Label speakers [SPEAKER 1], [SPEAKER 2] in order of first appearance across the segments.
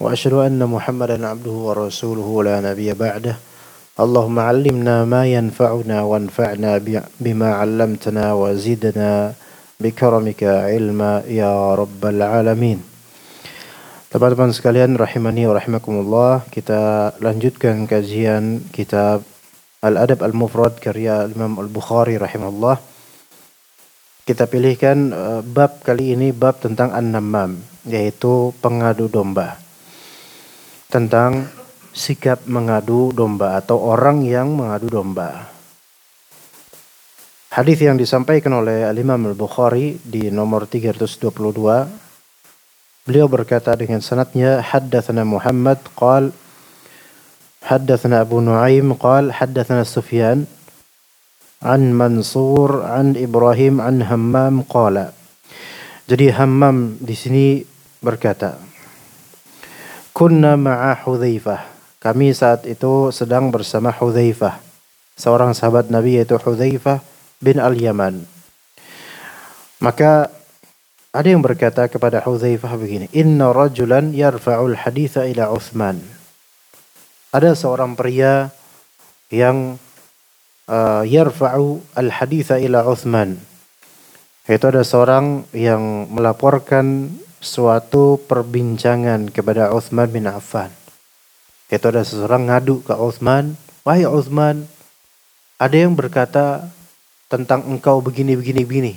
[SPEAKER 1] وأشهد أن محمدا عبده ورسوله لا نبي بعده اللهم علمنا ما ينفعنا وانفعنا بما علمتنا وزدنا بكرمك علما يا رب العالمين Teman-teman sekalian rahimani wa rahimakumullah Kita lanjutkan kajian kitab Al-Adab Al-Mufrad karya Imam Al-Bukhari rahimahullah Kita pilihkan uh, bab kali ini bab tentang An-Nammam Yaitu pengadu domba Tentang sikap mengadu domba atau orang yang mengadu domba. Hadis yang disampaikan oleh Al-Imam Al-Bukhari di nomor 322 Beliau berkata dengan sanatnya haddatsana Muhammad qal haddatsana Abu Nuaim qal haddatsana Sufyan an Mansur an Ibrahim an Hammam qala. Jadi Hammam di sini berkata Kunna ma'a Hudzaifah Kami saat itu sedang bersama Hudzaifah seorang sahabat Nabi yaitu Hudzaifah bin Al-Yaman Maka ada yang berkata kepada Hudzaifah begini, "Inna rajulan yarfa'ul haditha ila Uthman." Ada seorang pria yang uh, yarfa'u al-haditha ila Uthman. Itu ada seorang yang melaporkan suatu perbincangan kepada Uthman bin Affan. Itu ada seseorang ngadu ke Uthman, "Wahai Uthman, ada yang berkata tentang engkau begini begini begini."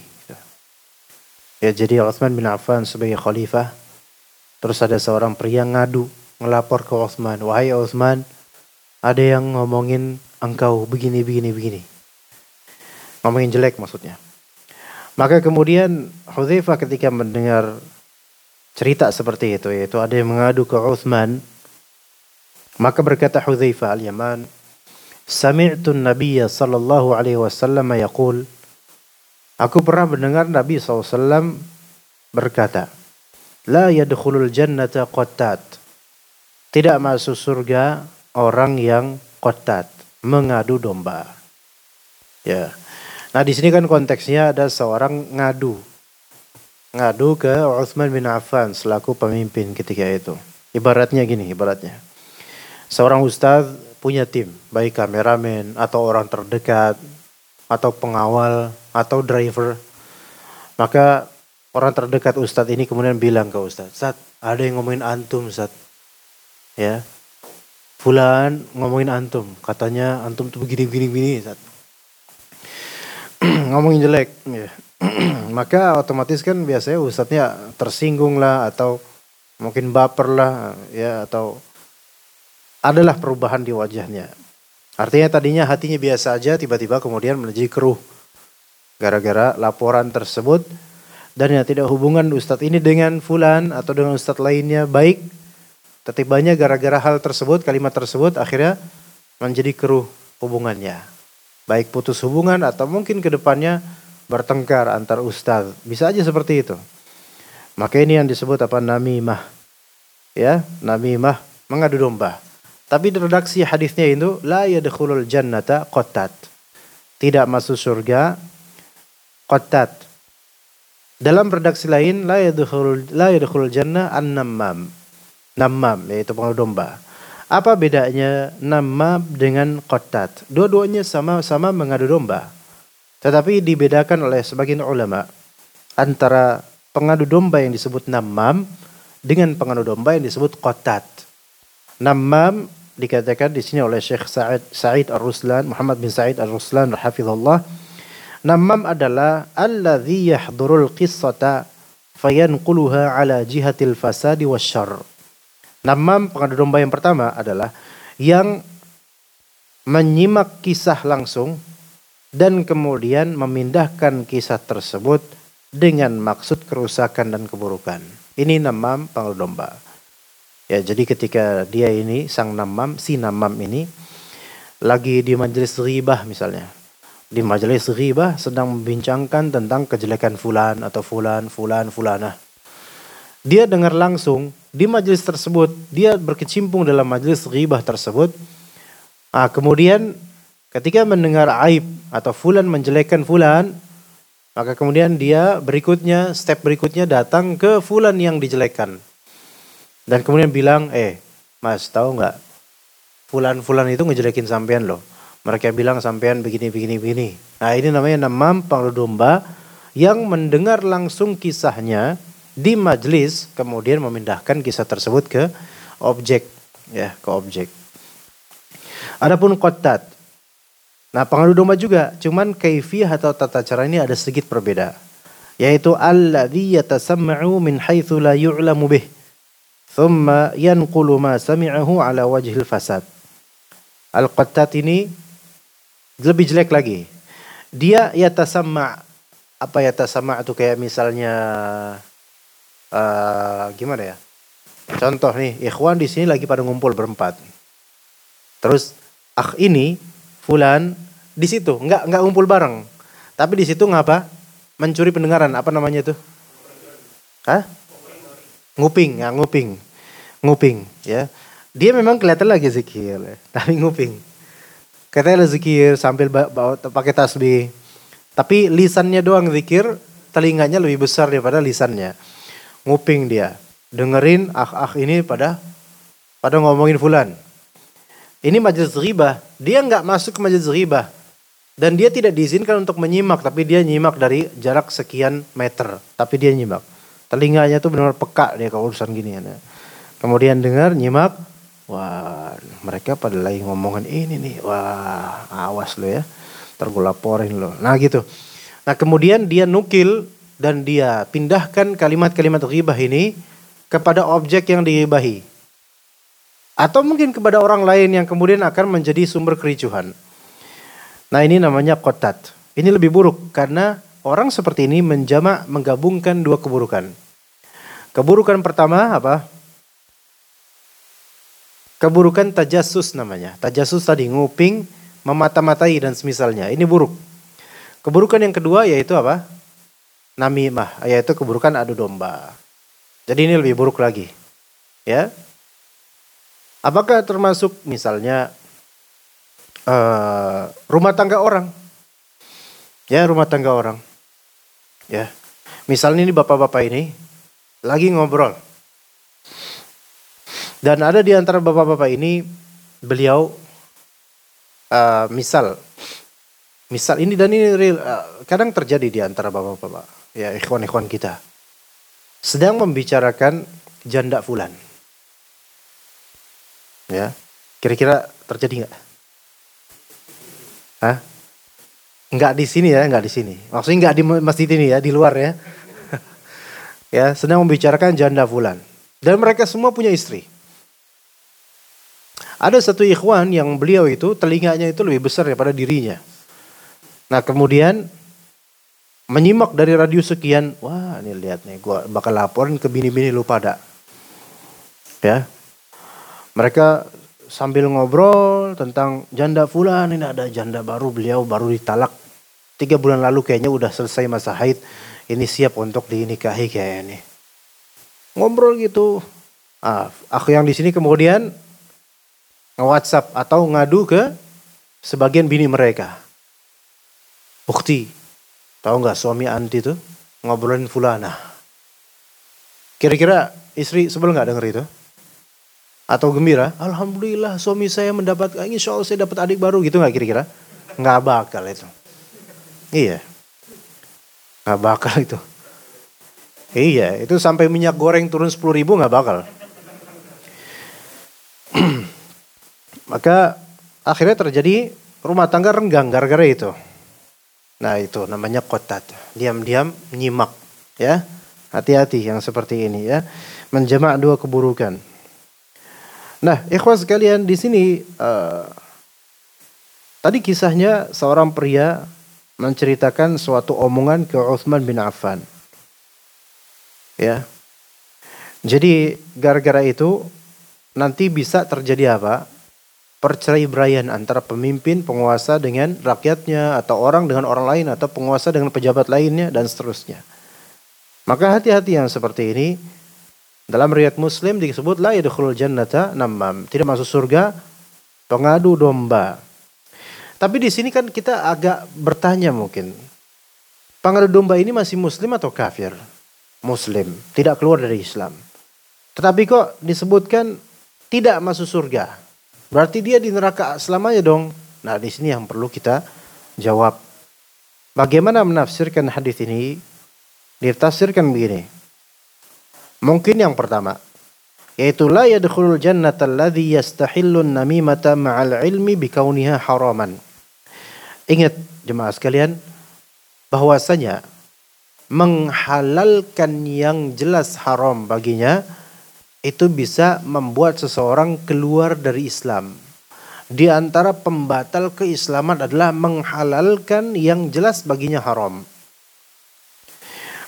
[SPEAKER 1] Ya jadi Utsman bin Affan sebagai khalifah. Terus ada seorang pria ngadu, ngelapor ke Utsman, "Wahai Utsman, ada yang ngomongin engkau begini begini begini." Ngomongin jelek maksudnya. Maka kemudian Hudzaifah ketika mendengar cerita seperti itu yaitu ada yang mengadu ke Utsman, maka berkata Hudzaifah al-Yaman, "Sami'tu an-nabiyya sallallahu alaihi wasallam yaqul" Aku pernah mendengar Nabi SAW berkata, La yadkhulul jannata qattat. Tidak masuk surga orang yang qattat, mengadu domba. Ya. Nah, di sini kan konteksnya ada seorang ngadu. Ngadu ke Uthman bin Affan selaku pemimpin ketika itu. Ibaratnya gini, ibaratnya. Seorang ustadz punya tim, baik kameramen atau orang terdekat atau pengawal atau driver. Maka orang terdekat Ustadz ini kemudian bilang ke Ustadz, Ustadz ada yang ngomongin antum Ustadz. Ya, Fulan ngomongin antum, katanya antum tuh begini begini begini Ustadz. ngomongin jelek. Ya. Maka otomatis kan biasanya Ustadznya tersinggung lah atau mungkin baper lah ya atau adalah perubahan di wajahnya. Artinya tadinya hatinya biasa aja, tiba-tiba kemudian menjadi keruh. Gara-gara laporan tersebut. Dan yang tidak hubungan Ustadz ini dengan fulan atau dengan Ustadz lainnya baik. Tetapi gara-gara hal tersebut, kalimat tersebut akhirnya menjadi keruh hubungannya. Baik putus hubungan atau mungkin ke depannya bertengkar antar Ustadz. Bisa aja seperti itu. Maka ini yang disebut apa namimah. Ya, namimah mengadu domba. Tapi redaksi hadisnya itu la yadkhulul jannata qattat. Tidak masuk surga qattat. Dalam redaksi lain la yadkhulul la yadkhulul jannah an-nammam. Nammam yaitu pengadu domba. Apa bedanya nammam dengan qattat? Dua-duanya sama-sama mengadu domba. Tetapi dibedakan oleh sebagian ulama antara pengadu domba yang disebut nammam dengan pengadu domba yang disebut qattat. Nammam dikatakan di sini oleh Syekh Sa'id Sa'id Ar-Ruslan, Muhammad bin Sa'id Ar-Ruslan hafizallah. Namam adalah alladhi yahdurul qissata fayanquluha ala jihatil fasadi wasyarr. Namam pengadu domba yang pertama adalah yang menyimak kisah langsung dan kemudian memindahkan kisah tersebut dengan maksud kerusakan dan keburukan. Ini namam pengadu domba. Ya, jadi ketika dia ini sang namam, si namam ini lagi di majelis ribah misalnya. Di majelis ribah sedang membincangkan tentang kejelekan fulan atau fulan, fulan, fulana. Dia dengar langsung di majelis tersebut, dia berkecimpung dalam majelis ribah tersebut. Ah, kemudian ketika mendengar aib atau fulan menjelekkan fulan, maka kemudian dia berikutnya, step berikutnya datang ke fulan yang dijelekkan. Dan kemudian bilang, eh mas tahu nggak, fulan-fulan itu ngejelekin sampean loh. Mereka bilang sampean begini, begini, begini. Nah ini namanya namam domba yang mendengar langsung kisahnya di majlis, kemudian memindahkan kisah tersebut ke objek, ya ke objek. Adapun kotat, Nah pengadu domba juga, cuman kaifiyah atau tata cara ini ada sedikit berbeda. Yaitu alladhi yatasamma'u min haitsu la yu'lamu bih. Thumma yanqulu ma sami'ahu ala wajhil fasad. Al-Qattat ini lebih jelek lagi. Dia yatasamma' apa yatasamma' itu kayak misalnya uh, gimana ya? Contoh nih, ikhwan di sini lagi pada ngumpul berempat. Terus akh ini fulan di situ, nggak nggak ngumpul bareng. Tapi di situ ngapa? Mencuri pendengaran, apa namanya itu? Hah? Nguping, ya nguping. Nguping, ya. Dia memang kelihatan lagi zikir, ya. tapi nguping. Katanya zikir sambil bawa pakai tasbih. Tapi lisannya doang zikir, telinganya lebih besar daripada lisannya. Nguping dia. Dengerin ah-ah ini pada pada ngomongin fulan. Ini majelis riba. Dia nggak masuk ke majelis riba. Dan dia tidak diizinkan untuk menyimak. Tapi dia nyimak dari jarak sekian meter. Tapi dia nyimak. Telinganya tuh benar-benar peka dia kalau urusan gini. Ya. Kemudian dengar, nyimak. Wah mereka pada lagi ngomongin ini nih. Wah awas lo ya. Ntar gue laporin lo. Nah gitu. Nah kemudian dia nukil dan dia pindahkan kalimat-kalimat ribah ini kepada objek yang diribahi. Atau mungkin kepada orang lain yang kemudian akan menjadi sumber kericuhan. Nah ini namanya kotat. Ini lebih buruk karena orang seperti ini menjamak menggabungkan dua keburukan. Keburukan pertama apa? Keburukan tajasus namanya. Tajasus tadi nguping, memata-matai dan semisalnya. Ini buruk. Keburukan yang kedua yaitu apa? Namimah, yaitu keburukan adu domba. Jadi ini lebih buruk lagi. Ya, Apakah termasuk misalnya uh, rumah tangga orang? Ya, rumah tangga orang. Ya. Misalnya ini bapak-bapak ini lagi ngobrol. Dan ada di antara bapak-bapak ini beliau uh, misal misal ini dan ini real, uh, kadang terjadi di antara bapak-bapak ya ikhwan-ikhwan kita sedang membicarakan janda fulan Ya. Kira-kira terjadi nggak? Hah? Nggak di sini ya, nggak di sini. Maksudnya nggak di masjid ini ya, di luar ya. ya, sedang membicarakan janda fulan. Dan mereka semua punya istri. Ada satu ikhwan yang beliau itu telinganya itu lebih besar daripada dirinya. Nah kemudian menyimak dari radio sekian, wah ini lihat nih, gua bakal laporin ke bini-bini lu pada. Ya, mereka sambil ngobrol tentang janda fulan ini ada janda baru beliau baru ditalak. Tiga bulan lalu kayaknya udah selesai masa haid ini siap untuk dinikahi kayaknya. Ngobrol gitu. Ah, aku yang di sini kemudian nge-WhatsApp atau ngadu ke sebagian bini mereka. Bukti tahu nggak suami anti tuh ngobrolin fulana kira-kira istri sebel nggak denger itu atau gembira, alhamdulillah suami saya mendapat, insya Allah saya dapat adik baru gitu nggak kira-kira? Nggak bakal itu. Iya, nggak bakal itu. Iya, itu sampai minyak goreng turun sepuluh ribu nggak bakal. Maka akhirnya terjadi rumah tangga renggang gara-gara itu. Nah itu namanya kotat. Diam-diam nyimak ya. Hati-hati yang seperti ini ya. Menjemak dua keburukan. Nah, ikhwas sekalian di sini uh, tadi kisahnya seorang pria menceritakan suatu omongan ke Uthman bin Affan. Ya. Jadi gara-gara itu nanti bisa terjadi apa? Percerai beraian antara pemimpin, penguasa dengan rakyatnya, atau orang dengan orang lain, atau penguasa dengan pejabat lainnya, dan seterusnya. Maka hati-hati yang seperti ini. Dalam riwayat Muslim disebut la yadkhulul jannata namam. Tidak masuk surga pengadu domba. Tapi di sini kan kita agak bertanya mungkin. Pengadu domba ini masih muslim atau kafir? Muslim, tidak keluar dari Islam. Tetapi kok disebutkan tidak masuk surga? Berarti dia di neraka selamanya dong. Nah, di sini yang perlu kita jawab. Bagaimana menafsirkan hadis ini? Ditafsirkan begini. Mungkin yang pertama, yaitu la yadkhulul jannata alladhi yastahillun namimata ma'al ilmi bikauniha haraman. Ingat jemaah sekalian, bahwasanya menghalalkan yang jelas haram baginya itu bisa membuat seseorang keluar dari Islam. Di antara pembatal keislaman adalah menghalalkan yang jelas baginya haram.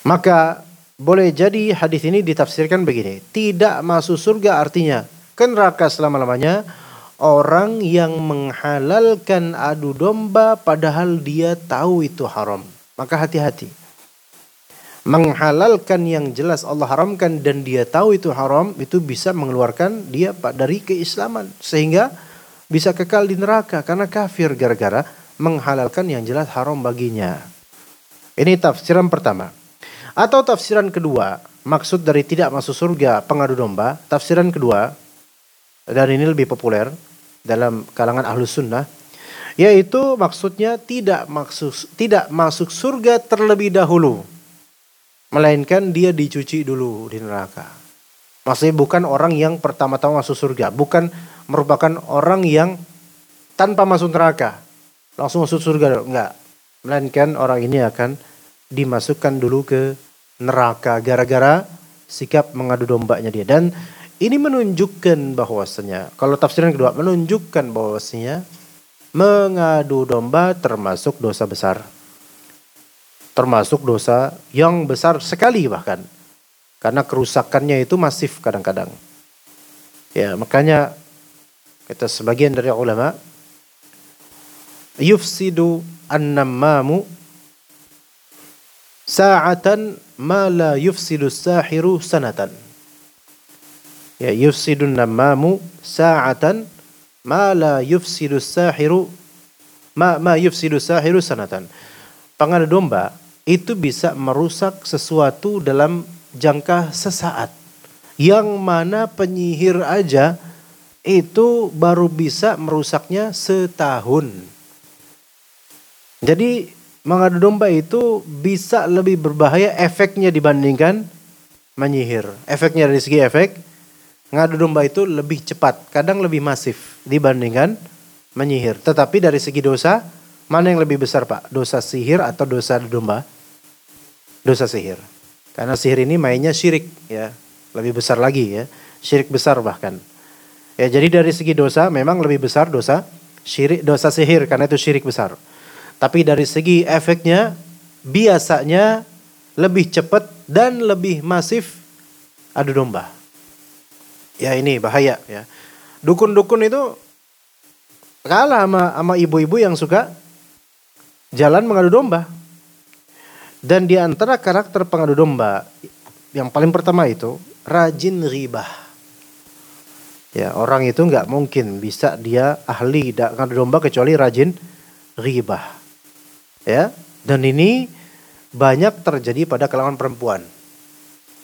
[SPEAKER 1] Maka boleh jadi hadis ini ditafsirkan begini. Tidak masuk surga artinya ke neraka selama-lamanya orang yang menghalalkan adu domba padahal dia tahu itu haram. Maka hati-hati. Menghalalkan yang jelas Allah haramkan dan dia tahu itu haram itu bisa mengeluarkan dia dari keislaman sehingga bisa kekal di neraka karena kafir gara-gara menghalalkan yang jelas haram baginya. Ini tafsiran pertama. Atau tafsiran kedua, maksud dari tidak masuk surga pengadu domba, tafsiran kedua, dan ini lebih populer dalam kalangan ahlus sunnah, yaitu maksudnya tidak maksud tidak masuk surga terlebih dahulu, melainkan dia dicuci dulu di neraka. Maksudnya bukan orang yang pertama-tama masuk surga, bukan merupakan orang yang tanpa masuk neraka langsung masuk surga, enggak. Melainkan orang ini akan dimasukkan dulu ke neraka gara-gara sikap mengadu dombanya dia. Dan ini menunjukkan bahwasanya, kalau tafsiran kedua menunjukkan bahwasanya mengadu domba termasuk dosa besar. Termasuk dosa yang besar sekali bahkan. Karena kerusakannya itu masif kadang-kadang. Ya, makanya kata sebagian dari ulama yufsidu an-nammamu sa'atan ma la yufsidu sahiru sanatan. Ya yufsidun namamu sa'atan ma la yufsidu sahiru ma ma yufsidu sahiru sanatan. Pengadu domba itu bisa merusak sesuatu dalam jangka sesaat. Yang mana penyihir aja itu baru bisa merusaknya setahun. Jadi mengadu domba itu bisa lebih berbahaya efeknya dibandingkan menyihir. Efeknya dari segi efek, mengadu domba itu lebih cepat, kadang lebih masif dibandingkan menyihir. Tetapi dari segi dosa, mana yang lebih besar Pak? Dosa sihir atau dosa domba? Dosa sihir. Karena sihir ini mainnya syirik ya, lebih besar lagi ya, syirik besar bahkan. Ya jadi dari segi dosa memang lebih besar dosa syirik dosa sihir karena itu syirik besar. Tapi dari segi efeknya biasanya lebih cepat dan lebih masif adu domba. Ya ini bahaya ya. Dukun-dukun itu kalah sama sama ibu-ibu yang suka jalan mengadu domba. Dan di antara karakter pengadu domba yang paling pertama itu rajin ribah. Ya, orang itu nggak mungkin bisa dia ahli mengadu domba kecuali rajin ribah. Ya, dan ini banyak terjadi pada kalangan perempuan.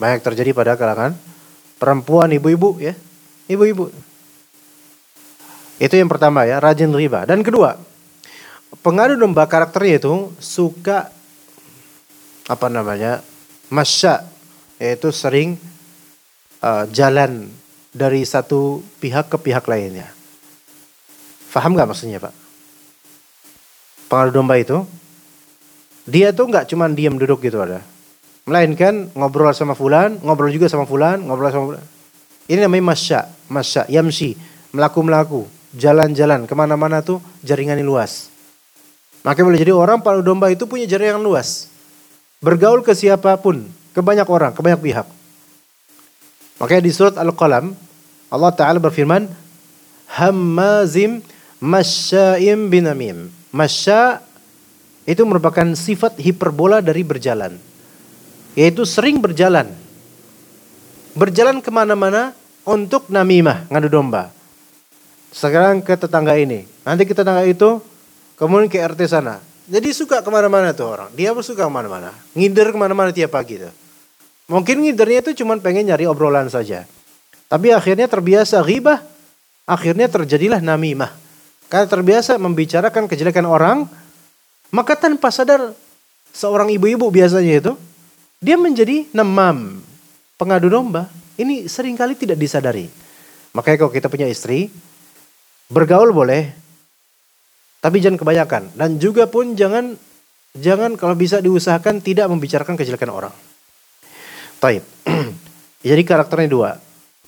[SPEAKER 1] Banyak terjadi pada kalangan perempuan ibu-ibu ya. Ibu-ibu. Itu yang pertama ya, rajin riba. Dan kedua, pengadu domba karakternya itu suka apa namanya? masya yaitu sering uh, jalan dari satu pihak ke pihak lainnya. Faham nggak maksudnya Pak? Pengadu domba itu dia tuh nggak cuma diam duduk gitu ada. Melainkan ngobrol sama fulan, ngobrol juga sama fulan, ngobrol sama fulan. Ini namanya masya, masya, yamsi, melaku-melaku, jalan-jalan, ke mana-mana tuh jaringan yang luas. Maka boleh jadi orang palu domba itu punya jaringan luas. Bergaul ke siapa pun, ke banyak orang, ke banyak pihak. Makanya di surat Al-Qalam, Allah Ta'ala berfirman, Hammazim masya'im binamim. Masya itu merupakan sifat hiperbola dari berjalan. Yaitu sering berjalan. Berjalan ke mana-mana untuk namimah, ngadu domba. Sekarang ke tetangga ini. Nanti ke tetangga itu, kemudian ke RT sana. Jadi suka ke mana-mana tuh orang. Dia bersuka ke mana-mana. Ngider ke mana-mana tiap pagi tuh. Mungkin ngidernya itu cuma pengen nyari obrolan saja. Tapi akhirnya terbiasa ghibah, akhirnya terjadilah namimah. Karena terbiasa membicarakan kejelekan orang, maka tanpa sadar seorang ibu-ibu biasanya itu, dia menjadi namam, pengadu domba. Ini sering kali tidak disadari. Makanya kalau kita punya istri, bergaul boleh, tapi jangan kebanyakan. Dan juga pun jangan jangan kalau bisa diusahakan tidak membicarakan kejelekan orang. Taib. Jadi karakternya dua.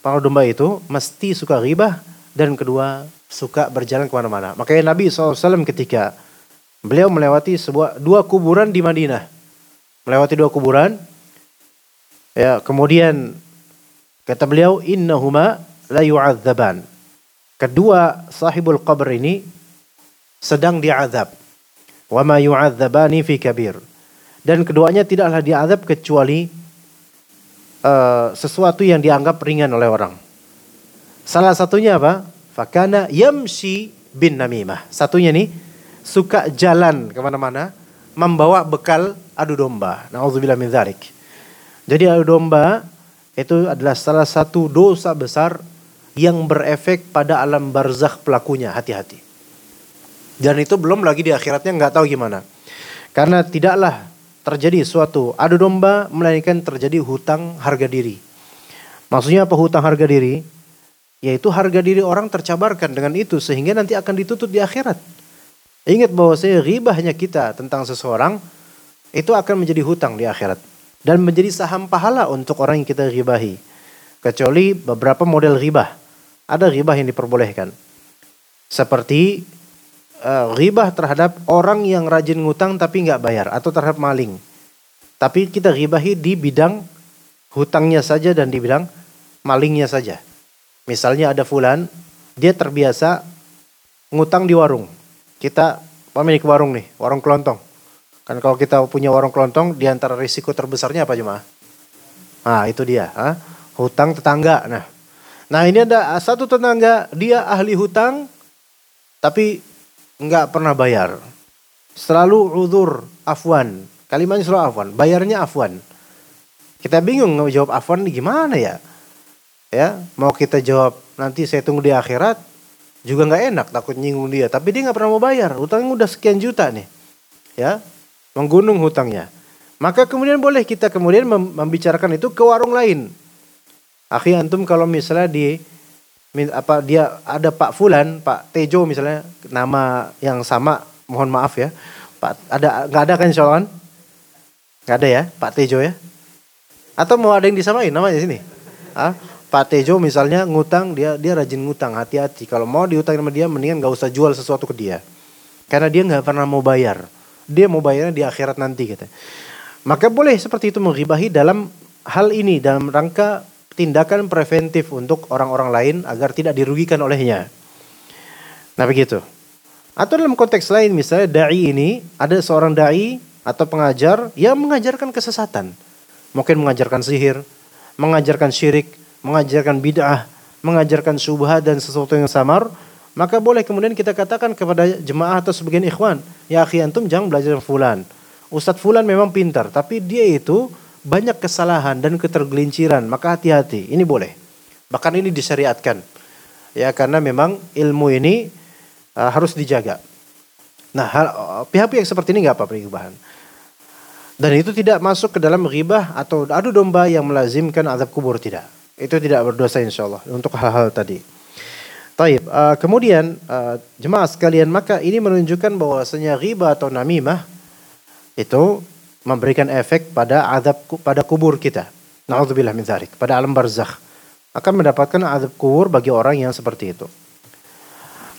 [SPEAKER 1] Pengadu domba itu mesti suka ribah dan kedua suka berjalan ke mana-mana. Makanya Nabi SAW ketika beliau melewati sebuah dua kuburan di Madinah, melewati dua kuburan, ya kemudian kata beliau innahuma la yu'adzaban. Kedua sahibul qabr ini sedang diazab. Wa ma yu'adzabani fi kabir. Dan keduanya tidaklah diazab kecuali uh, sesuatu yang dianggap ringan oleh orang. Salah satunya apa? Fakana yamshi bin namimah. Satunya nih suka jalan ke mana-mana membawa bekal adu domba. Nauzubillah min dzalik. Jadi adu domba itu adalah salah satu dosa besar yang berefek pada alam barzakh pelakunya. Hati-hati. Dan itu belum lagi di akhiratnya nggak tahu gimana. Karena tidaklah terjadi suatu adu domba melainkan terjadi hutang harga diri. Maksudnya apa hutang harga diri? Yaitu harga diri orang tercabarkan dengan itu sehingga nanti akan ditutup di akhirat. Ingat bahwa saya ribahnya kita tentang seseorang itu akan menjadi hutang di akhirat dan menjadi saham pahala untuk orang yang kita ribahi. Kecuali beberapa model ribah. Ada ribah yang diperbolehkan. Seperti uh, ribah terhadap orang yang rajin ngutang tapi nggak bayar atau terhadap maling. Tapi kita ribahi di bidang hutangnya saja dan di bidang malingnya saja. Misalnya ada fulan, dia terbiasa ngutang di warung. Kita pemilik warung nih, warung kelontong. Kan kalau kita punya warung kelontong, di antara risiko terbesarnya apa cuma? Nah itu dia, ha? hutang tetangga. Nah, nah ini ada satu tetangga, dia ahli hutang, tapi nggak pernah bayar. Selalu udur afwan. Kalimatnya selalu afwan. Bayarnya afwan. Kita bingung jawab afwan gimana ya? Ya, mau kita jawab nanti saya tunggu di akhirat juga nggak enak takut nyinggung dia. Tapi dia nggak pernah mau bayar. Hutangnya udah sekian juta nih. Ya, menggunung hutangnya. Maka kemudian boleh kita kemudian membicarakan itu ke warung lain. Akhi antum kalau misalnya di apa dia ada Pak Fulan, Pak Tejo misalnya nama yang sama, mohon maaf ya. Pak ada nggak ada kan insya Allah kan? Nggak ada ya Pak Tejo ya? Atau mau ada yang disamain namanya sini? Ah, Pak Tejo misalnya ngutang dia dia rajin ngutang hati-hati kalau mau diutang sama dia mendingan nggak usah jual sesuatu ke dia karena dia nggak pernah mau bayar dia mau bayarnya di akhirat nanti gitu maka boleh seperti itu menghibahi dalam hal ini dalam rangka tindakan preventif untuk orang-orang lain agar tidak dirugikan olehnya. Nah begitu. Atau dalam konteks lain misalnya da'i ini ada seorang da'i atau pengajar yang mengajarkan kesesatan. Mungkin mengajarkan sihir, mengajarkan syirik, mengajarkan bid'ah, mengajarkan subhat dan sesuatu yang samar, maka boleh kemudian kita katakan kepada jemaah atau sebagian ikhwan, ya akhi antum jangan belajar fulan. Ustadz fulan memang pintar, tapi dia itu banyak kesalahan dan ketergelinciran, maka hati-hati. Ini boleh. Bahkan ini disyariatkan. Ya, karena memang ilmu ini uh, harus dijaga. Nah, pihak-pihak seperti ini nggak apa-apa perubahan. Dan itu tidak masuk ke dalam ribah atau adu domba yang melazimkan azab kubur tidak. Itu tidak berdosa insya Allah untuk hal-hal tadi. Taib. Uh, kemudian uh, jemaah sekalian maka ini menunjukkan bahwasanya riba atau namimah itu memberikan efek pada azab pada kubur kita. Nauzubillah min dzalik, pada alam barzakh. Akan mendapatkan azab kubur bagi orang yang seperti itu.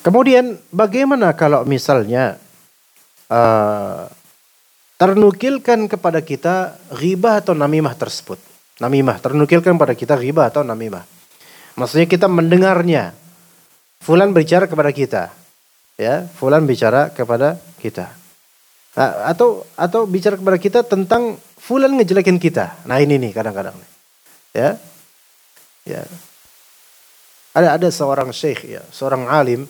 [SPEAKER 1] Kemudian bagaimana kalau misalnya uh, ternukilkan kepada kita ghibah atau namimah tersebut. Namimah ternukilkan pada kita ghibah atau namimah. Maksudnya kita mendengarnya. Fulan bicara kepada kita. Ya, fulan bicara kepada kita. Nah, atau atau bicara kepada kita tentang fulan ngejelekin kita. Nah, ini nih kadang-kadang. Ya. Ya. Ada ada seorang syekh ya, seorang alim.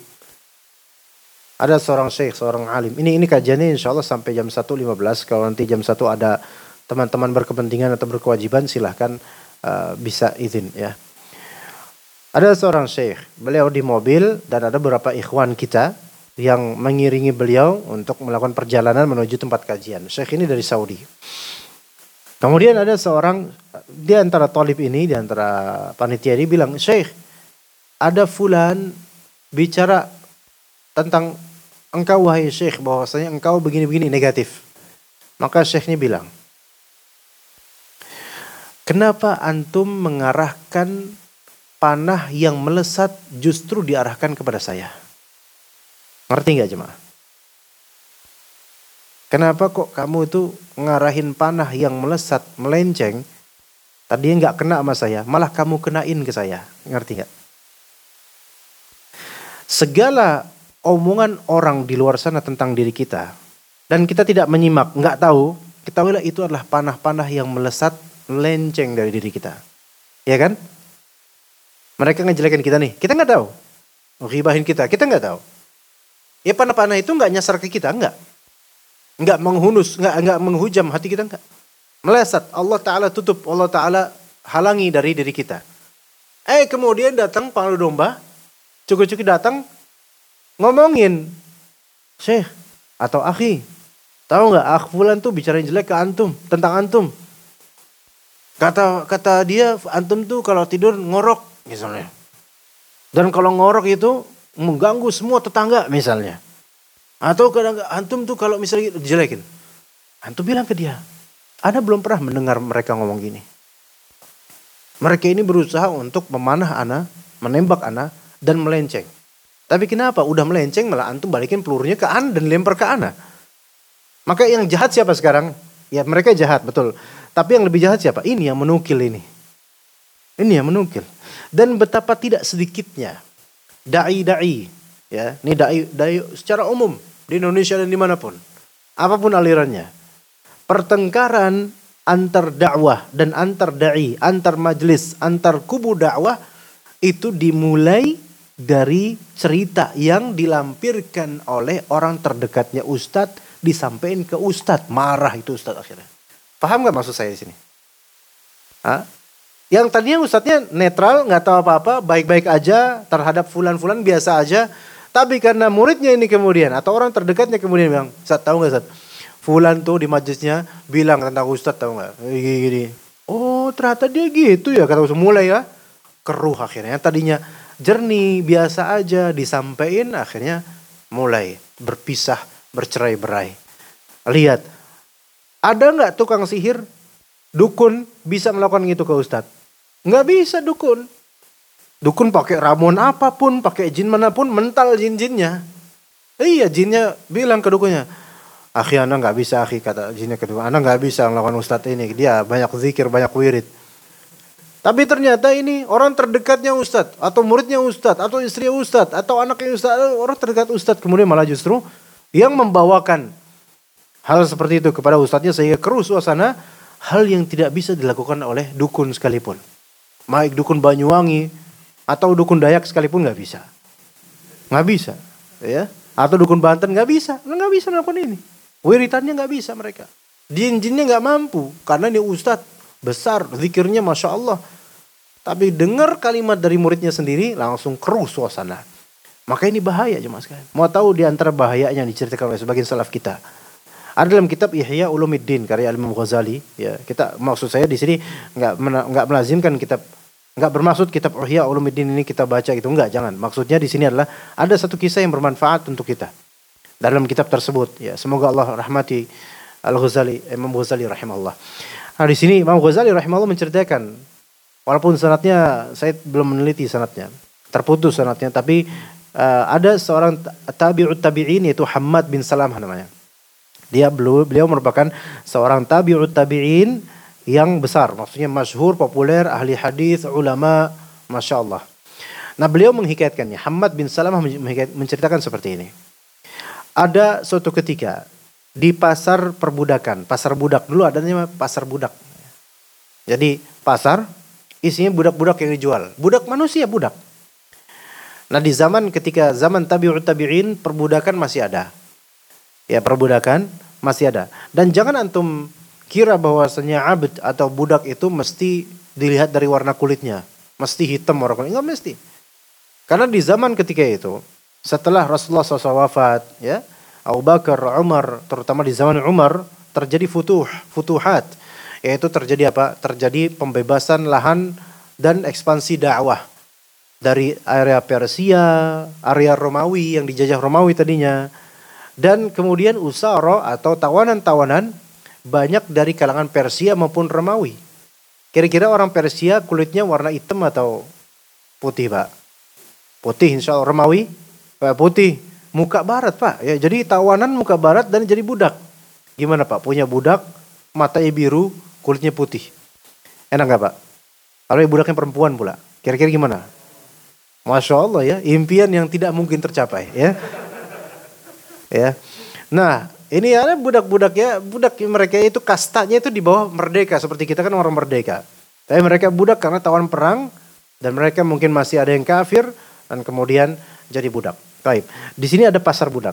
[SPEAKER 1] Ada seorang syekh, seorang alim. Ini ini kajiannya insya Allah sampai jam 1.15. Kalau nanti jam 1 ada teman-teman berkepentingan atau berkewajiban silahkan uh, bisa izin ya. Ada seorang syekh, beliau di mobil dan ada beberapa ikhwan kita yang mengiringi beliau untuk melakukan perjalanan menuju tempat kajian. Syekh ini dari Saudi. Kemudian ada seorang di antara talib ini, di antara panitia ini bilang, Syekh, ada fulan bicara tentang engkau wahai syekh bahwasanya engkau begini-begini negatif. Maka syekhnya bilang, kenapa antum mengarahkan panah yang melesat justru diarahkan kepada saya? Ngerti nggak jemaah? Kenapa kok kamu itu ngarahin panah yang melesat, melenceng, tadinya nggak kena sama saya, malah kamu kenain ke saya, ngerti nggak? segala omongan orang di luar sana tentang diri kita dan kita tidak menyimak, nggak tahu, kita itu adalah panah-panah yang melesat, melenceng dari diri kita. Ya kan? Mereka ngejelekin kita nih, kita nggak tahu. Ghibahin kita, kita nggak tahu. Ya panah-panah itu nggak nyasar ke kita, nggak. Nggak menghunus, nggak nggak menghujam hati kita nggak. Melesat, Allah Ta'ala tutup, Allah Ta'ala halangi dari diri kita. Eh kemudian datang panglima domba, Cukup-cukup datang ngomongin, Syekh atau akhi, tahu nggak akh fulan tuh bicara jelek ke antum tentang antum. Kata kata dia antum tuh kalau tidur ngorok misalnya. Dan kalau ngorok itu mengganggu semua tetangga misalnya. Atau kadang antum tuh kalau misalnya dijelekin. Antum bilang ke dia, Anda belum pernah mendengar mereka ngomong gini. Mereka ini berusaha untuk memanah Ana, menembak Ana, dan melenceng. Tapi kenapa? Udah melenceng malah antum balikin pelurunya ke Anda dan lempar ke Anda. Maka yang jahat siapa sekarang? Ya mereka jahat betul. Tapi yang lebih jahat siapa? Ini yang menukil ini. Ini yang menukil. Dan betapa tidak sedikitnya dai-dai ya, ini dai dai secara umum di Indonesia dan di mana pun, apa pun alirannya, pertengkaran antar dakwah dan antar dai, antar majlis, antar kubu dakwah itu dimulai dari cerita yang dilampirkan oleh orang terdekatnya Ustadz disampaikan ke Ustadz marah itu Ustadz akhirnya paham nggak maksud saya di sini? Hah? yang tadinya Ustadznya netral nggak tahu apa-apa baik-baik aja terhadap fulan-fulan biasa aja. Tapi karena muridnya ini kemudian atau orang terdekatnya kemudian bilang Ustadz tahu nggak Ustadz? Fulan tuh di majlisnya bilang tentang Ustadz tahu nggak? Gini, gini. Oh ternyata dia gitu ya kata Ustadz. Mulai ya keruh akhirnya. Tadinya jernih, biasa aja disampaikan akhirnya mulai berpisah, bercerai-berai. Lihat, ada nggak tukang sihir, dukun bisa melakukan itu ke Ustadz? Nggak bisa dukun. Dukun pakai ramuan apa pun, pakai jin mana pun, mental jin-jinnya. Iya, jinnya bilang ke dukunnya, Akhi anda nggak bisa akhi kata jinnya kedua, anda nggak bisa melakukan ustadz ini. Dia banyak zikir, banyak wirid. Tapi ternyata ini orang terdekatnya Ustadz, atau muridnya Ustadz, atau istri Ustadz, atau anaknya Ustadz, orang terdekat Ustadz. Kemudian malah justru yang membawakan hal seperti itu kepada Ustadznya sehingga keruh suasana, hal yang tidak bisa dilakukan oleh dukun sekalipun. Baik dukun Banyuwangi, atau dukun Dayak sekalipun nggak bisa. Nggak bisa. ya Atau dukun Banten nggak bisa. Nggak bisa melakukan ini. Wiritannya nggak bisa mereka. Jin-jinnya nggak mampu. Karena ini Ustadz besar, zikirnya Masya Allah. Tapi dengar kalimat dari muridnya sendiri langsung keruh suasana. Maka ini bahaya jemaah sekalian. Mau tahu di antara bahayanya yang diceritakan oleh sebagian salaf kita. Ada dalam kitab Ihya Ulumuddin karya Imam Ghazali. Ya, kita maksud saya di sini nggak nggak melazimkan kitab nggak bermaksud kitab Ihya Ulumuddin ini kita baca gitu enggak jangan. Maksudnya di sini adalah ada satu kisah yang bermanfaat untuk kita dalam kitab tersebut. Ya, semoga Allah rahmati Al Ghazali Imam Ghazali rahimahullah. Nah di sini Imam Ghazali rahimahullah menceritakan walaupun sanatnya saya belum meneliti sanatnya terputus sanatnya tapi uh, ada seorang tabi'ut tabi'in yaitu Hamad bin Salam namanya. Dia beliau, merupakan seorang tabi'ut tabi'in yang besar, maksudnya masyhur, populer, ahli hadis, ulama, masya Allah. Nah beliau menghikayatkannya. Hamad bin Salamah menceritakan seperti ini. Ada suatu ketika di pasar perbudakan, pasar budak dulu adanya pasar budak. Jadi pasar isinya budak-budak yang dijual. Budak manusia budak. Nah di zaman ketika zaman tabi'ut tabi'in perbudakan masih ada. Ya perbudakan masih ada. Dan jangan antum kira bahwasanya abd atau budak itu mesti dilihat dari warna kulitnya. Mesti hitam orang kulit. Enggak mesti. Karena di zaman ketika itu, setelah Rasulullah SAW wafat, ya, Abu Bakar, Umar, terutama di zaman Umar, terjadi futuh, futuhat, yaitu terjadi apa? Terjadi pembebasan lahan dan ekspansi dakwah dari area Persia, area Romawi yang dijajah Romawi tadinya, dan kemudian usara atau tawanan-tawanan banyak dari kalangan Persia maupun Romawi. Kira-kira orang Persia kulitnya warna hitam atau putih, Pak? Putih insya Allah. Romawi Pak putih. Muka barat Pak. Ya, jadi tawanan muka barat dan jadi budak. Gimana Pak? Punya budak, matanya biru, kulitnya putih. Enak gak Pak? Kalau budaknya perempuan pula. Kira-kira gimana? Masya Allah ya. Impian yang tidak mungkin tercapai ya. Ya. Nah ini ada budak-budak ya. Budak mereka itu kastanya itu di bawah merdeka. Seperti kita kan orang merdeka. Tapi mereka budak karena tawan perang. Dan mereka mungkin masih ada yang kafir dan kemudian jadi budak. Baik. Di sini ada pasar budak.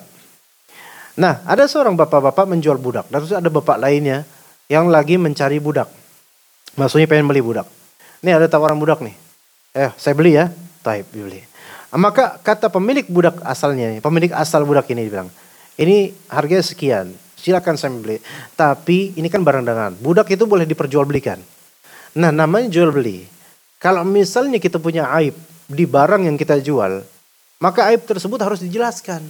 [SPEAKER 1] Nah, ada seorang bapak-bapak menjual budak. Dan terus ada bapak lainnya yang lagi mencari budak. Maksudnya pengen beli budak. Ini ada tawaran budak nih. Eh, saya beli ya. Taib, beli. Maka kata pemilik budak asalnya, pemilik asal budak ini bilang, ini harganya sekian, silakan saya beli. Tapi ini kan barang dagangan. Budak itu boleh diperjualbelikan. Nah, namanya jual beli. Kalau misalnya kita punya aib, di barang yang kita jual, maka aib tersebut harus dijelaskan.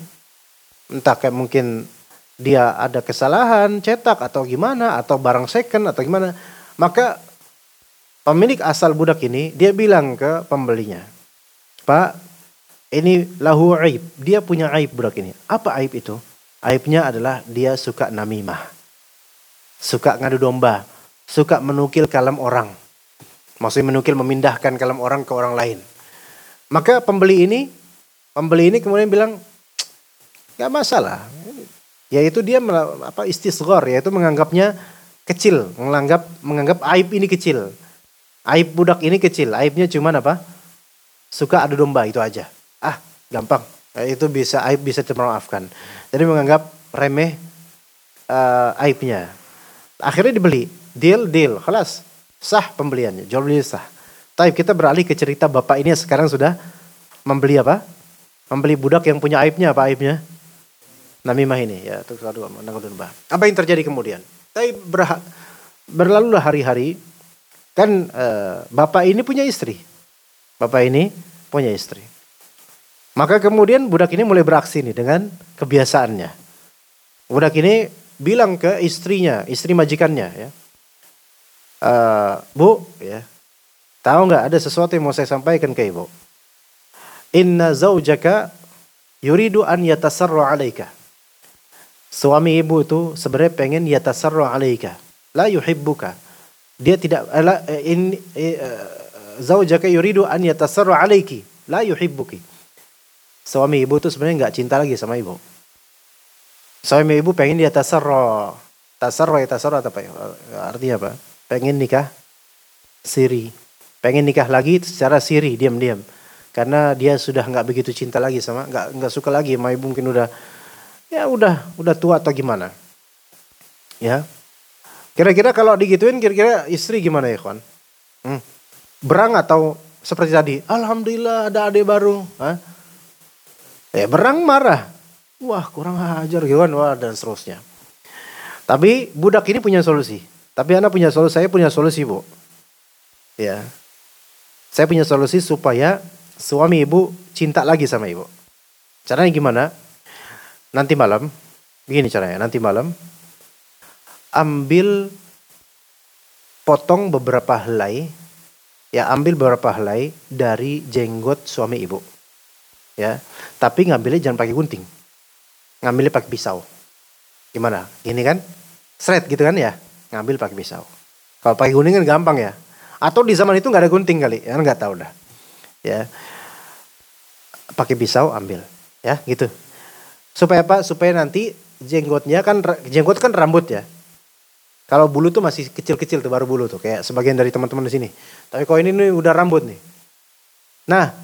[SPEAKER 1] Entah kayak mungkin dia ada kesalahan cetak atau gimana atau barang second atau gimana. Maka pemilik asal budak ini dia bilang ke pembelinya, "Pak, ini lahu aib. Dia punya aib budak ini. Apa aib itu? Aibnya adalah dia suka namimah. Suka ngadu domba, suka menukil kalam orang. Maksudnya menukil memindahkan kalam orang ke orang lain. Maka pembeli ini, pembeli ini kemudian bilang, nggak masalah. Yaitu dia apa istisghar, yaitu menganggapnya kecil, menganggap menganggap aib ini kecil. Aib budak ini kecil, aibnya cuma apa? Suka adu domba itu aja. Ah, gampang. Itu bisa aib bisa termaafkan. Jadi menganggap remeh uh, aibnya. Akhirnya dibeli, deal deal, kelas sah pembeliannya, jual beli sah. Tapi kita beralih ke cerita bapak ini sekarang sudah membeli apa? Membeli budak yang punya aibnya apa aibnya? Namimah ini ya itu satu Apa yang terjadi kemudian? Tapi berlalu berlalulah hari-hari kan eh, bapak ini punya istri. Bapak ini punya istri. Maka kemudian budak ini mulai beraksi nih dengan kebiasaannya. Budak ini bilang ke istrinya, istri majikannya ya. Uh, bu, ya, Tahu nggak ada sesuatu yang mau saya sampaikan ke ibu? Inna zaujaka yuridu an yatasarra alaika. Suami ibu itu sebenarnya pengen yatasarra alaika. La yuhibbuka. Dia tidak la, in, uh, zaujaka yuridu an yatasarra alaiki. La yuhibbuki. Suami ibu itu sebenarnya nggak cinta lagi sama ibu. Suami ibu pengen dia tasarra. Tasarra ya tasarra apa ya? Artinya apa? Pengen nikah siri pengen nikah lagi secara siri diam-diam karena dia sudah nggak begitu cinta lagi sama nggak nggak suka lagi sama ibu mungkin udah ya udah udah tua atau gimana ya kira-kira kalau digituin kira-kira istri gimana ya kawan hmm. berang atau seperti tadi alhamdulillah ada adik baru Hah? Ya berang marah. Wah kurang ajar gitu kan wah dan seterusnya. Tapi budak ini punya solusi. Tapi anak punya solusi saya punya solusi bu. Ya. Saya punya solusi supaya suami ibu cinta lagi sama ibu. Caranya gimana? Nanti malam, begini caranya, nanti malam ambil potong beberapa helai, ya ambil beberapa helai dari jenggot suami ibu. Ya, tapi ngambilnya jangan pakai gunting. Ngambilnya pakai pisau. Gimana? Ini kan? Seret gitu kan ya? Ngambil pakai pisau. Kalau pakai gunting kan gampang ya. Atau di zaman itu nggak ada gunting kali, ya nggak tahu dah. Ya. pakai pisau ambil, ya gitu. Supaya apa? Supaya nanti jenggotnya kan jenggot kan rambut ya. Kalau bulu tuh masih kecil-kecil tuh baru bulu tuh kayak sebagian dari teman-teman di sini. Tapi kalau ini nih udah rambut nih. Nah,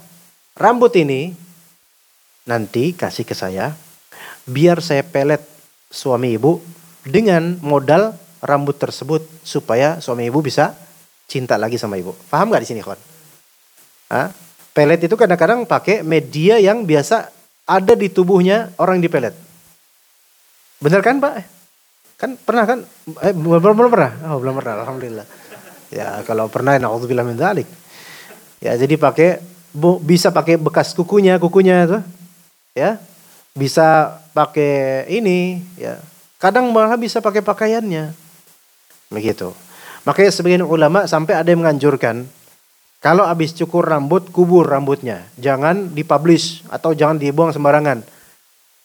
[SPEAKER 1] rambut ini nanti kasih ke saya biar saya pelet suami ibu dengan modal rambut tersebut supaya suami ibu bisa cinta lagi sama ibu. Paham gak di sini kawan? Hah? Pelet itu kadang-kadang pakai media yang biasa ada di tubuhnya orang di pelet. Bener kan Pak? Kan pernah kan? Eh, belum, belum pernah? Oh belum pernah, Alhamdulillah. Ya kalau pernah, na'udzubillah min dzalik. Ya jadi pakai bisa pakai bekas kukunya, kukunya itu. Ya. Bisa pakai ini, ya. Kadang malah bisa pakai pakaiannya. Begitu. Makanya sebagian ulama sampai ada yang menganjurkan kalau habis cukur rambut, kubur rambutnya. Jangan dipublish atau jangan dibuang sembarangan.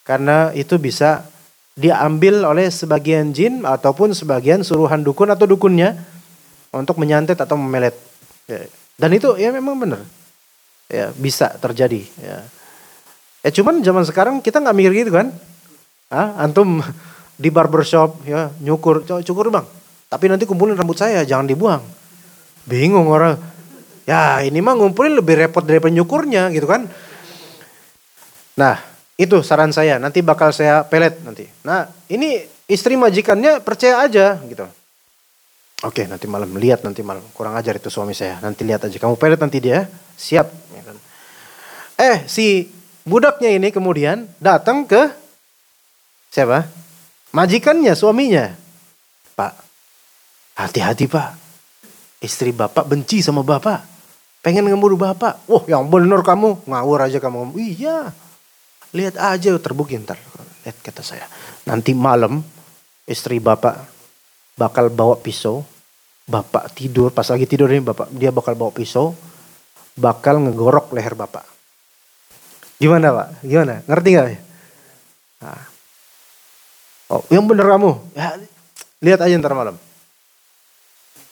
[SPEAKER 1] Karena itu bisa diambil oleh sebagian jin ataupun sebagian suruhan dukun atau dukunnya untuk menyantet atau memelet. Ya. Dan itu ya memang benar. Ya, bisa terjadi. Ya. Ya cuman zaman sekarang kita nggak mikir gitu kan? Ah, antum di barbershop ya nyukur, cukur bang. Tapi nanti kumpulin rambut saya, jangan dibuang. Bingung orang. Ya ini mah ngumpulin lebih repot dari penyukurnya gitu kan. Nah itu saran saya, nanti bakal saya pelet nanti. Nah, ini istri majikannya percaya aja gitu. Oke, nanti malam lihat nanti malam. Kurang ajar itu suami saya. Nanti lihat aja. Kamu pelet nanti dia, siap. Ya kan. Eh, si budaknya ini kemudian datang ke siapa? Majikannya, suaminya. Pak, hati-hati pak. Istri bapak benci sama bapak. Pengen ngebunuh bapak. Wah, yang bener kamu. Ngawur aja kamu. Iya, Lihat aja terbukti ntar. Lihat kata saya. Nanti malam istri bapak bakal bawa pisau. Bapak tidur, pas lagi tidur ini bapak dia bakal bawa pisau. Bakal ngegorok leher bapak. Gimana pak? Gimana? Ngerti gak? Nah. Oh, yang bener kamu. Ya, lihat aja ntar malam.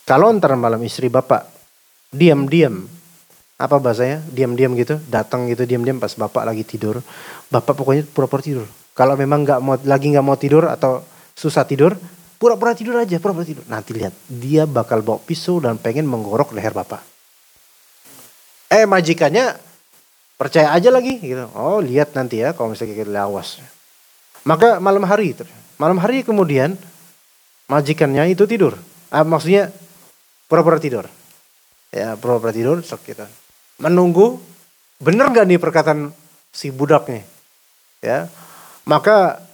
[SPEAKER 1] Kalau ntar malam istri bapak diam-diam apa bahasanya diam-diam gitu datang gitu diam-diam pas bapak lagi tidur bapak pokoknya pura-pura tidur kalau memang nggak mau lagi nggak mau tidur atau susah tidur pura-pura tidur aja pura-pura tidur nanti lihat dia bakal bawa pisau dan pengen menggorok leher bapak eh majikannya percaya aja lagi gitu. Oh lihat nanti ya kalau misalnya kita lawas. Maka malam hari malam hari kemudian majikannya itu tidur. Ah, maksudnya pura-pura tidur. Ya pura-pura tidur sok kita menunggu benar nggak nih perkataan si budak nih? Ya maka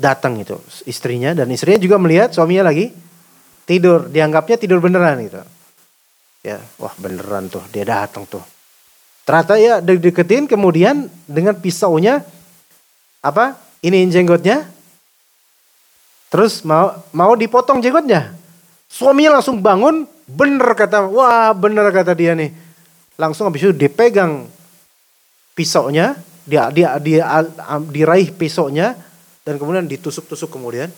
[SPEAKER 1] datang itu istrinya dan istrinya juga melihat suaminya lagi tidur dianggapnya tidur beneran gitu. Ya wah beneran tuh dia datang tuh ternyata ya deketin kemudian dengan pisaunya apa ini jenggotnya terus mau mau dipotong jenggotnya suaminya langsung bangun bener kata wah bener kata dia nih langsung habis itu dipegang pisaunya, dia dia dia diraih pisaunya dan kemudian ditusuk-tusuk kemudian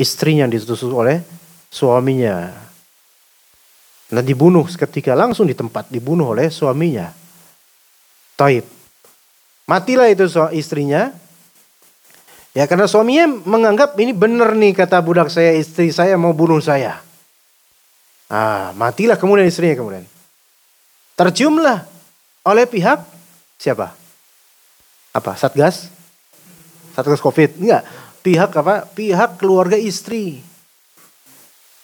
[SPEAKER 1] istrinya ditusuk oleh suaminya. Nah dibunuh seketika langsung di tempat dibunuh oleh suaminya. Taib. Matilah itu istrinya. Ya karena suaminya menganggap ini benar nih kata budak saya istri saya mau bunuh saya. Ah, matilah kemudian istrinya kemudian terciumlah oleh pihak siapa? Apa? Satgas? Satgas Covid? Enggak. Pihak apa? Pihak keluarga istri.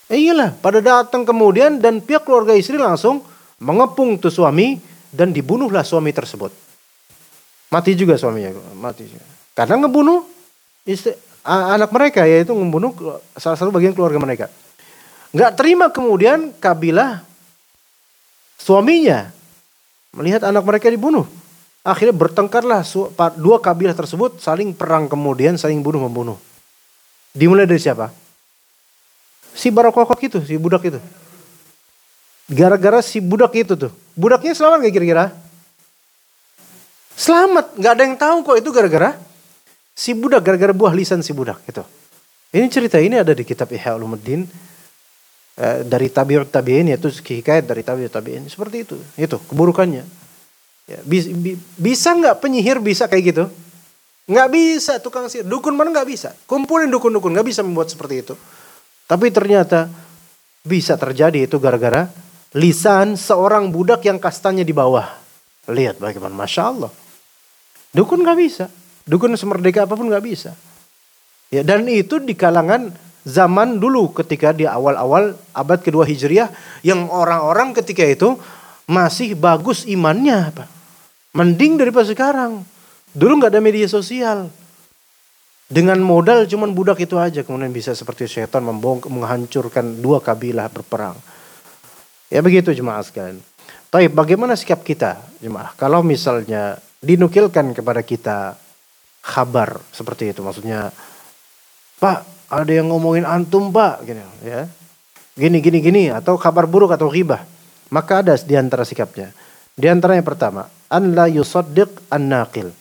[SPEAKER 1] Eh iyalah, pada datang kemudian dan pihak keluarga istri langsung mengepung tuh suami dan dibunuhlah suami tersebut. Mati juga suaminya, mati. Karena ngebunuh istri, anak mereka yaitu membunuh salah satu bagian keluarga mereka. Nggak terima kemudian kabilah Suaminya melihat anak mereka dibunuh. Akhirnya bertengkarlah dua kabilah tersebut saling perang kemudian saling bunuh membunuh. Dimulai dari siapa? Si Barakokok itu, si budak itu. Gara-gara si budak itu tuh. Budaknya selamat gak kira-kira? Selamat, gak ada yang tahu kok itu gara-gara si budak, gara-gara buah lisan si budak itu. Ini cerita ini ada di kitab Ihya Ulumuddin Eh, dari tabiut tabiin yaitu hikayat dari tabiut tabiin seperti itu itu keburukannya Ya, bisa nggak penyihir bisa kayak gitu? Nggak bisa tukang sihir. Dukun mana nggak bisa. Kumpulin dukun-dukun nggak bisa membuat seperti itu. Tapi ternyata bisa terjadi itu gara-gara lisan seorang budak yang kastanya di bawah. Lihat bagaimana, masya Allah. Dukun nggak bisa. Dukun semerdeka apa pun nggak bisa. Ya, dan itu di kalangan zaman dulu ketika di awal-awal abad kedua hijriah yang orang-orang ketika itu masih bagus imannya, Pak. Mending daripada sekarang. Dulu nggak ada media sosial. Dengan modal cuman budak itu aja kemudian bisa seperti setan menghancurkan dua kabilah berperang. Ya begitu jemaah sekalian. Tapi bagaimana sikap kita jemaah? Kalau misalnya dinukilkan kepada kita kabar seperti itu, maksudnya Pak ada yang ngomongin antum Pak, gini ya, gini gini gini atau kabar buruk atau ghibah, maka ada di antara sikapnya. Di antara yang pertama, an la yusaddiq an-naqil.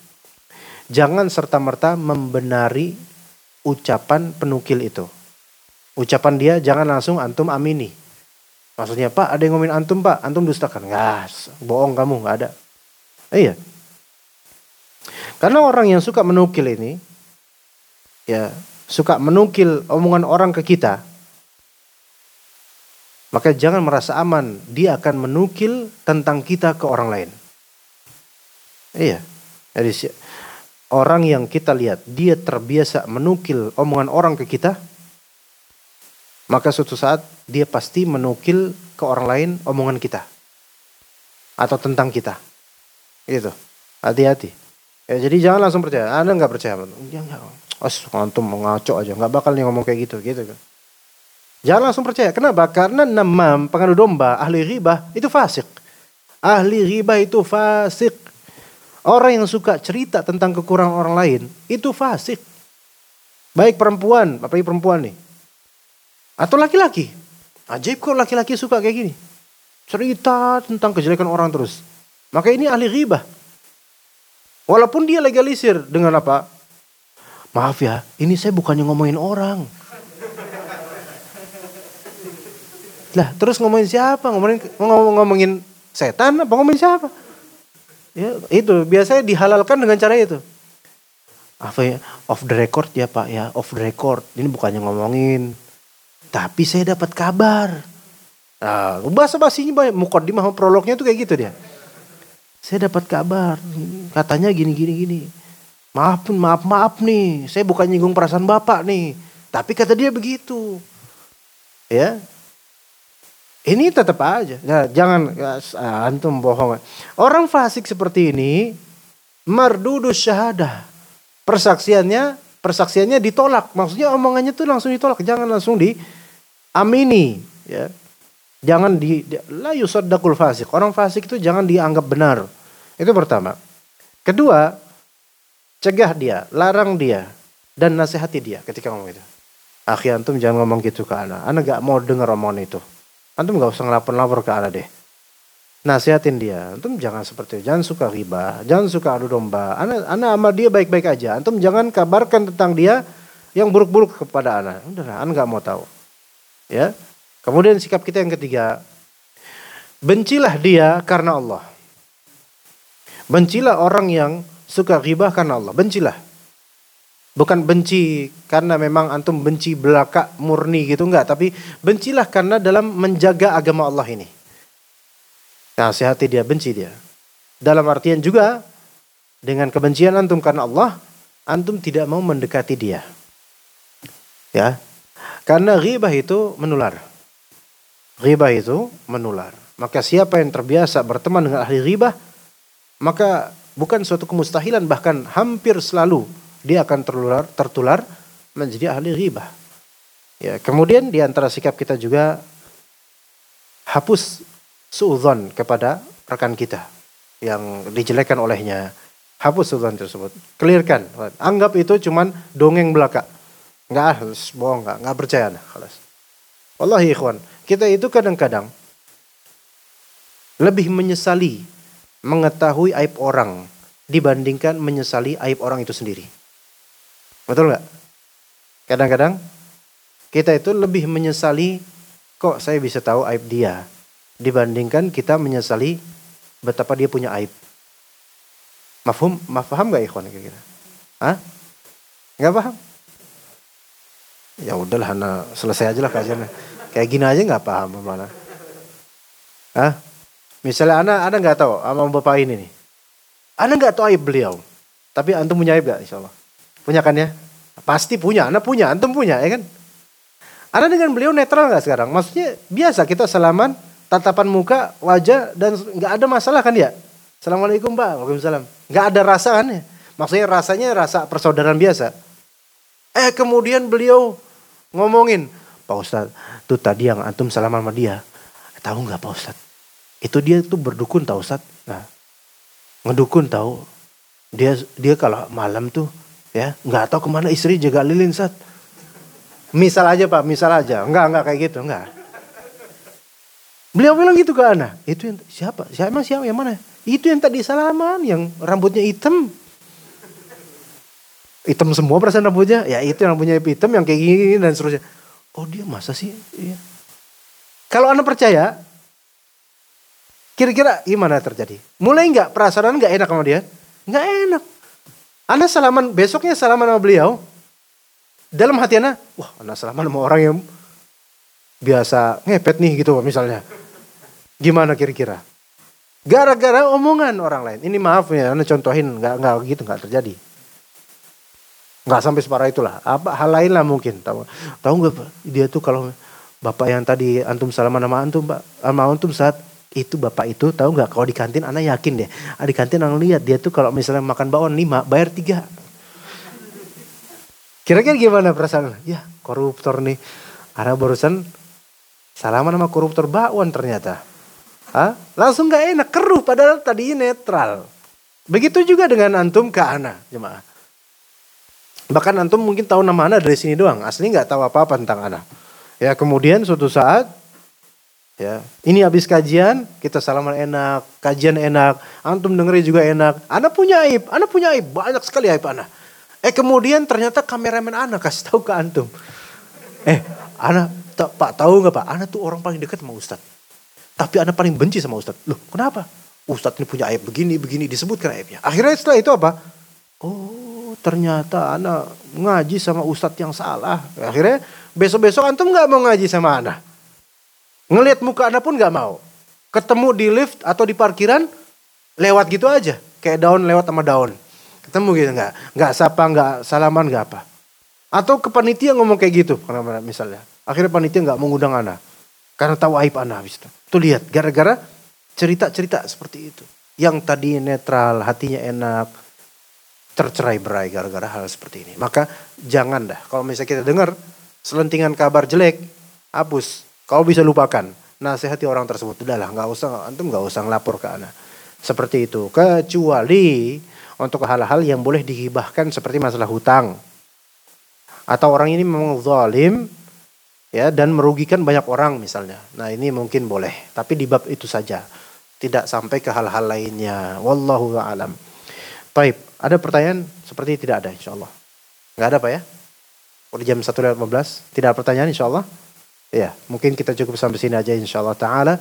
[SPEAKER 1] Jangan serta-merta membenari ucapan penukil itu. Ucapan dia jangan langsung antum amini. Maksudnya, Pak, ada yang ngomongin antum, Pak. Antum dustakan. Enggak, bohong kamu, enggak ada. Eh, iya. Karena orang yang suka menukil ini, ya, suka menukil omongan orang ke kita, maka jangan merasa aman. Dia akan menukil tentang kita ke orang lain. Iya. Jadi orang yang kita lihat dia terbiasa menukil omongan orang ke kita, maka suatu saat dia pasti menukil ke orang lain omongan kita atau tentang kita. Gitu. Hati-hati. Ya, jadi jangan langsung percaya. Anda nggak percaya. Ya, enggak. As, antum mengaco aja. Nggak bakal nih ngomong kayak gitu. gitu kan. Jangan langsung percaya. Kenapa? Karena namam, pengaruh domba, ahli riba, itu fasik. Ahli riba itu fasik. Orang yang suka cerita tentang kekurangan orang lain itu fasik. Baik perempuan, apalagi perempuan nih. Atau laki-laki. Ajaib kok laki-laki suka kayak gini. Cerita tentang kejelekan orang terus. Maka ini ahli ghibah. Walaupun dia legalisir dengan apa? Maaf ya, ini saya bukannya ngomongin orang. Lah, terus ngomongin siapa? Ngomongin ngomongin setan apa ngomongin siapa? Ya, itu biasanya dihalalkan dengan cara itu. Apa ya? Off the record ya Pak ya, off the record. Ini bukannya ngomongin. Tapi saya dapat kabar. Nah, bahasa basinya banyak. Mukaddimah prolognya tuh kayak gitu dia. Saya dapat kabar. Katanya gini gini gini. Maaf maaf maaf nih. Saya bukan nyinggung perasaan Bapak nih. Tapi kata dia begitu. Ya, ini tetap aja. Ya, jangan ya, antum bohong. Orang fasik seperti ini mardudu syahadah. Persaksiannya persaksiannya ditolak. Maksudnya omongannya tuh langsung ditolak. Jangan langsung diamini, ya. Jangan di la yusaddaqul fasik. Orang fasik itu jangan dianggap benar. Itu pertama. Kedua, cegah dia, larang dia dan nasihati dia ketika ngomong itu. Akhi antum jangan ngomong gitu ke anak. Anak gak mau dengar omongan itu. Antum gak usah ngelapor-lapor ke ana deh. Nasihatin dia, antum jangan seperti itu, jangan suka riba, jangan suka adu domba. Ana, ana amal dia baik-baik aja. Antum jangan kabarkan tentang dia yang buruk-buruk kepada ana. Udah, ana gak mau tahu. Ya. Kemudian sikap kita yang ketiga, bencilah dia karena Allah. Bencilah orang yang suka riba karena Allah. Bencilah. Bukan benci karena memang antum benci belaka murni gitu enggak, tapi bencilah karena dalam menjaga agama Allah ini. Nasihati dia, benci dia. Dalam artian juga dengan kebencian antum karena Allah, antum tidak mau mendekati dia. Ya. Karena ghibah itu menular. Ghibah itu menular. Maka siapa yang terbiasa berteman dengan ahli ghibah, maka bukan suatu kemustahilan bahkan hampir selalu dia akan tertular tertular menjadi ahli riba. Ya, kemudian di antara sikap kita juga hapus suudzon kepada rekan kita yang dijelekkan olehnya. Hapus suudzon tersebut. Clearkan. Anggap itu cuman dongeng belaka. Enggak, ah, bohong enggak, enggak percaya nah, kelas. Wallahi ikhwan, kita itu kadang-kadang lebih menyesali mengetahui aib orang dibandingkan menyesali aib orang itu sendiri. Betul nggak? Kadang-kadang kita itu lebih menyesali kok saya bisa tahu aib dia dibandingkan kita menyesali betapa dia punya aib. Mafhum, mafham gak ikhwan kira-kira? Hah? Gak paham? Ya udahlah, nah, selesai aja lah kajiannya. Kayak gini aja nggak paham mana? Hah? Misalnya anak, anak nggak tahu sama bapak ini nih. Anak nggak tahu aib beliau, tapi antum punya aib gak? Insya Allah. Punya kan ya? Pasti punya, anak punya, antum punya ya kan? Anak dengan beliau netral nggak sekarang? Maksudnya biasa kita salaman, tatapan muka, wajah dan nggak ada masalah kan ya? Assalamualaikum Pak, Waalaikumsalam. Nggak ada rasa kan ya? Maksudnya rasanya rasa persaudaraan biasa. Eh kemudian beliau ngomongin, Pak Ustadz, tuh tadi yang antum salaman sama dia. Tahu nggak Pak Ustadz? Itu dia tuh berdukun tahu Ustadz. Nah, ngedukun tahu. Dia dia kalau malam tuh ya nggak tahu ke mana istri jaga lilin Ustadz. Misal aja Pak, misal aja. Enggak, enggak kayak gitu, enggak. Beliau bilang gitu ke Ana. Itu yang siapa? Siapa siapa yang mana? Itu yang tadi salaman, yang rambutnya hitam. Hitam semua perasaan rambutnya. Ya itu yang rambutnya hitam, yang kayak gini dan seterusnya. Oh dia masa sih? Iya. Kalau anda percaya, kira-kira gimana terjadi? Mulai nggak perasaan nggak enak sama dia? Nggak enak. Anda salaman, besoknya salaman sama beliau. Dalam hati anda, wah anda salaman sama orang yang biasa ngepet nih gitu misalnya. Gimana kira-kira? Gara-gara omongan orang lain. Ini maaf ya, anda contohin, nggak nggak gitu, nggak terjadi. Nggak sampai separah itulah. Apa hal lain lah mungkin. Tahu tahu nggak dia tuh kalau bapak yang tadi antum salaman sama antum pak, sama antum saat itu bapak itu tahu nggak kalau di kantin anak yakin deh. Di kantin anak lihat dia tuh kalau misalnya makan bakwan lima bayar tiga. Kira-kira gimana perasaan? Ya koruptor nih. Ada barusan salaman sama koruptor bakwan ternyata. Hah? Langsung gak enak, keruh padahal tadinya netral. Begitu juga dengan antum ke Ana, jemaah. Bahkan antum mungkin tahu nama Ana dari sini doang, asli nggak tahu apa-apa tentang Ana. Ya kemudian suatu saat, ya ini habis kajian, kita salaman enak, kajian enak, antum dengerin juga enak. Ana punya aib, Ana punya aib, banyak sekali aib Ana. Eh kemudian ternyata kameramen Ana kasih tahu ke antum. Eh, Ana, Pak tahu nggak Pak? Ana tuh orang paling dekat sama Ustadz. Tapi anak paling benci sama Ustadz. Loh kenapa? Ustadz ini punya aib begini, begini. Disebutkan aibnya. Akhirnya setelah itu apa? Oh ternyata anak ngaji sama Ustadz yang salah. Akhirnya besok-besok antum gak mau ngaji sama anak. Ngelihat muka anak pun gak mau. Ketemu di lift atau di parkiran, lewat gitu aja. Kayak daun lewat sama daun. Ketemu gitu nggak? Nggak sapa, nggak salaman, nggak apa. Atau ke panitia ngomong kayak gitu, misalnya. Akhirnya panitia nggak mengundang anak. Karena tahu aib anak habis itu. Tuh lihat, gara-gara cerita-cerita seperti itu. Yang tadi netral, hatinya enak, tercerai berai gara-gara hal seperti ini. Maka jangan dah, kalau misalnya kita dengar selentingan kabar jelek, hapus. Kau bisa lupakan. Nasihati orang tersebut. Udahlah, nggak usah, antum nggak usah ngelapor ke anak. Seperti itu. Kecuali untuk hal-hal yang boleh dihibahkan seperti masalah hutang. Atau orang ini memang zalim, ya dan merugikan banyak orang misalnya. Nah ini mungkin boleh, tapi di bab itu saja, tidak sampai ke hal-hal lainnya. Wallahu a'lam. Taib, ada pertanyaan? Seperti tidak ada insya Allah. Nggak ada Pak ya? Udah jam 1.15, tidak ada pertanyaan insya Allah? Ya, mungkin kita cukup sampai sini aja insya Allah ta'ala.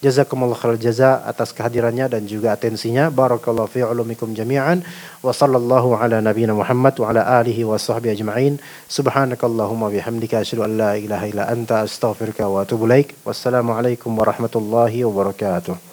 [SPEAKER 1] Jazakumullah khair jaza atas kehadirannya dan juga atensinya. Barakallahu fi ulumikum jami'an. Wa sallallahu ala nabiyina Muhammad wa ala alihi wa sahbihi ajma'in. Subhanakallahumma bihamdika asyhadu an la ilaha illa anta astaghfiruka wa atubu ilaik. Wassalamu alaikum warahmatullahi wabarakatuh.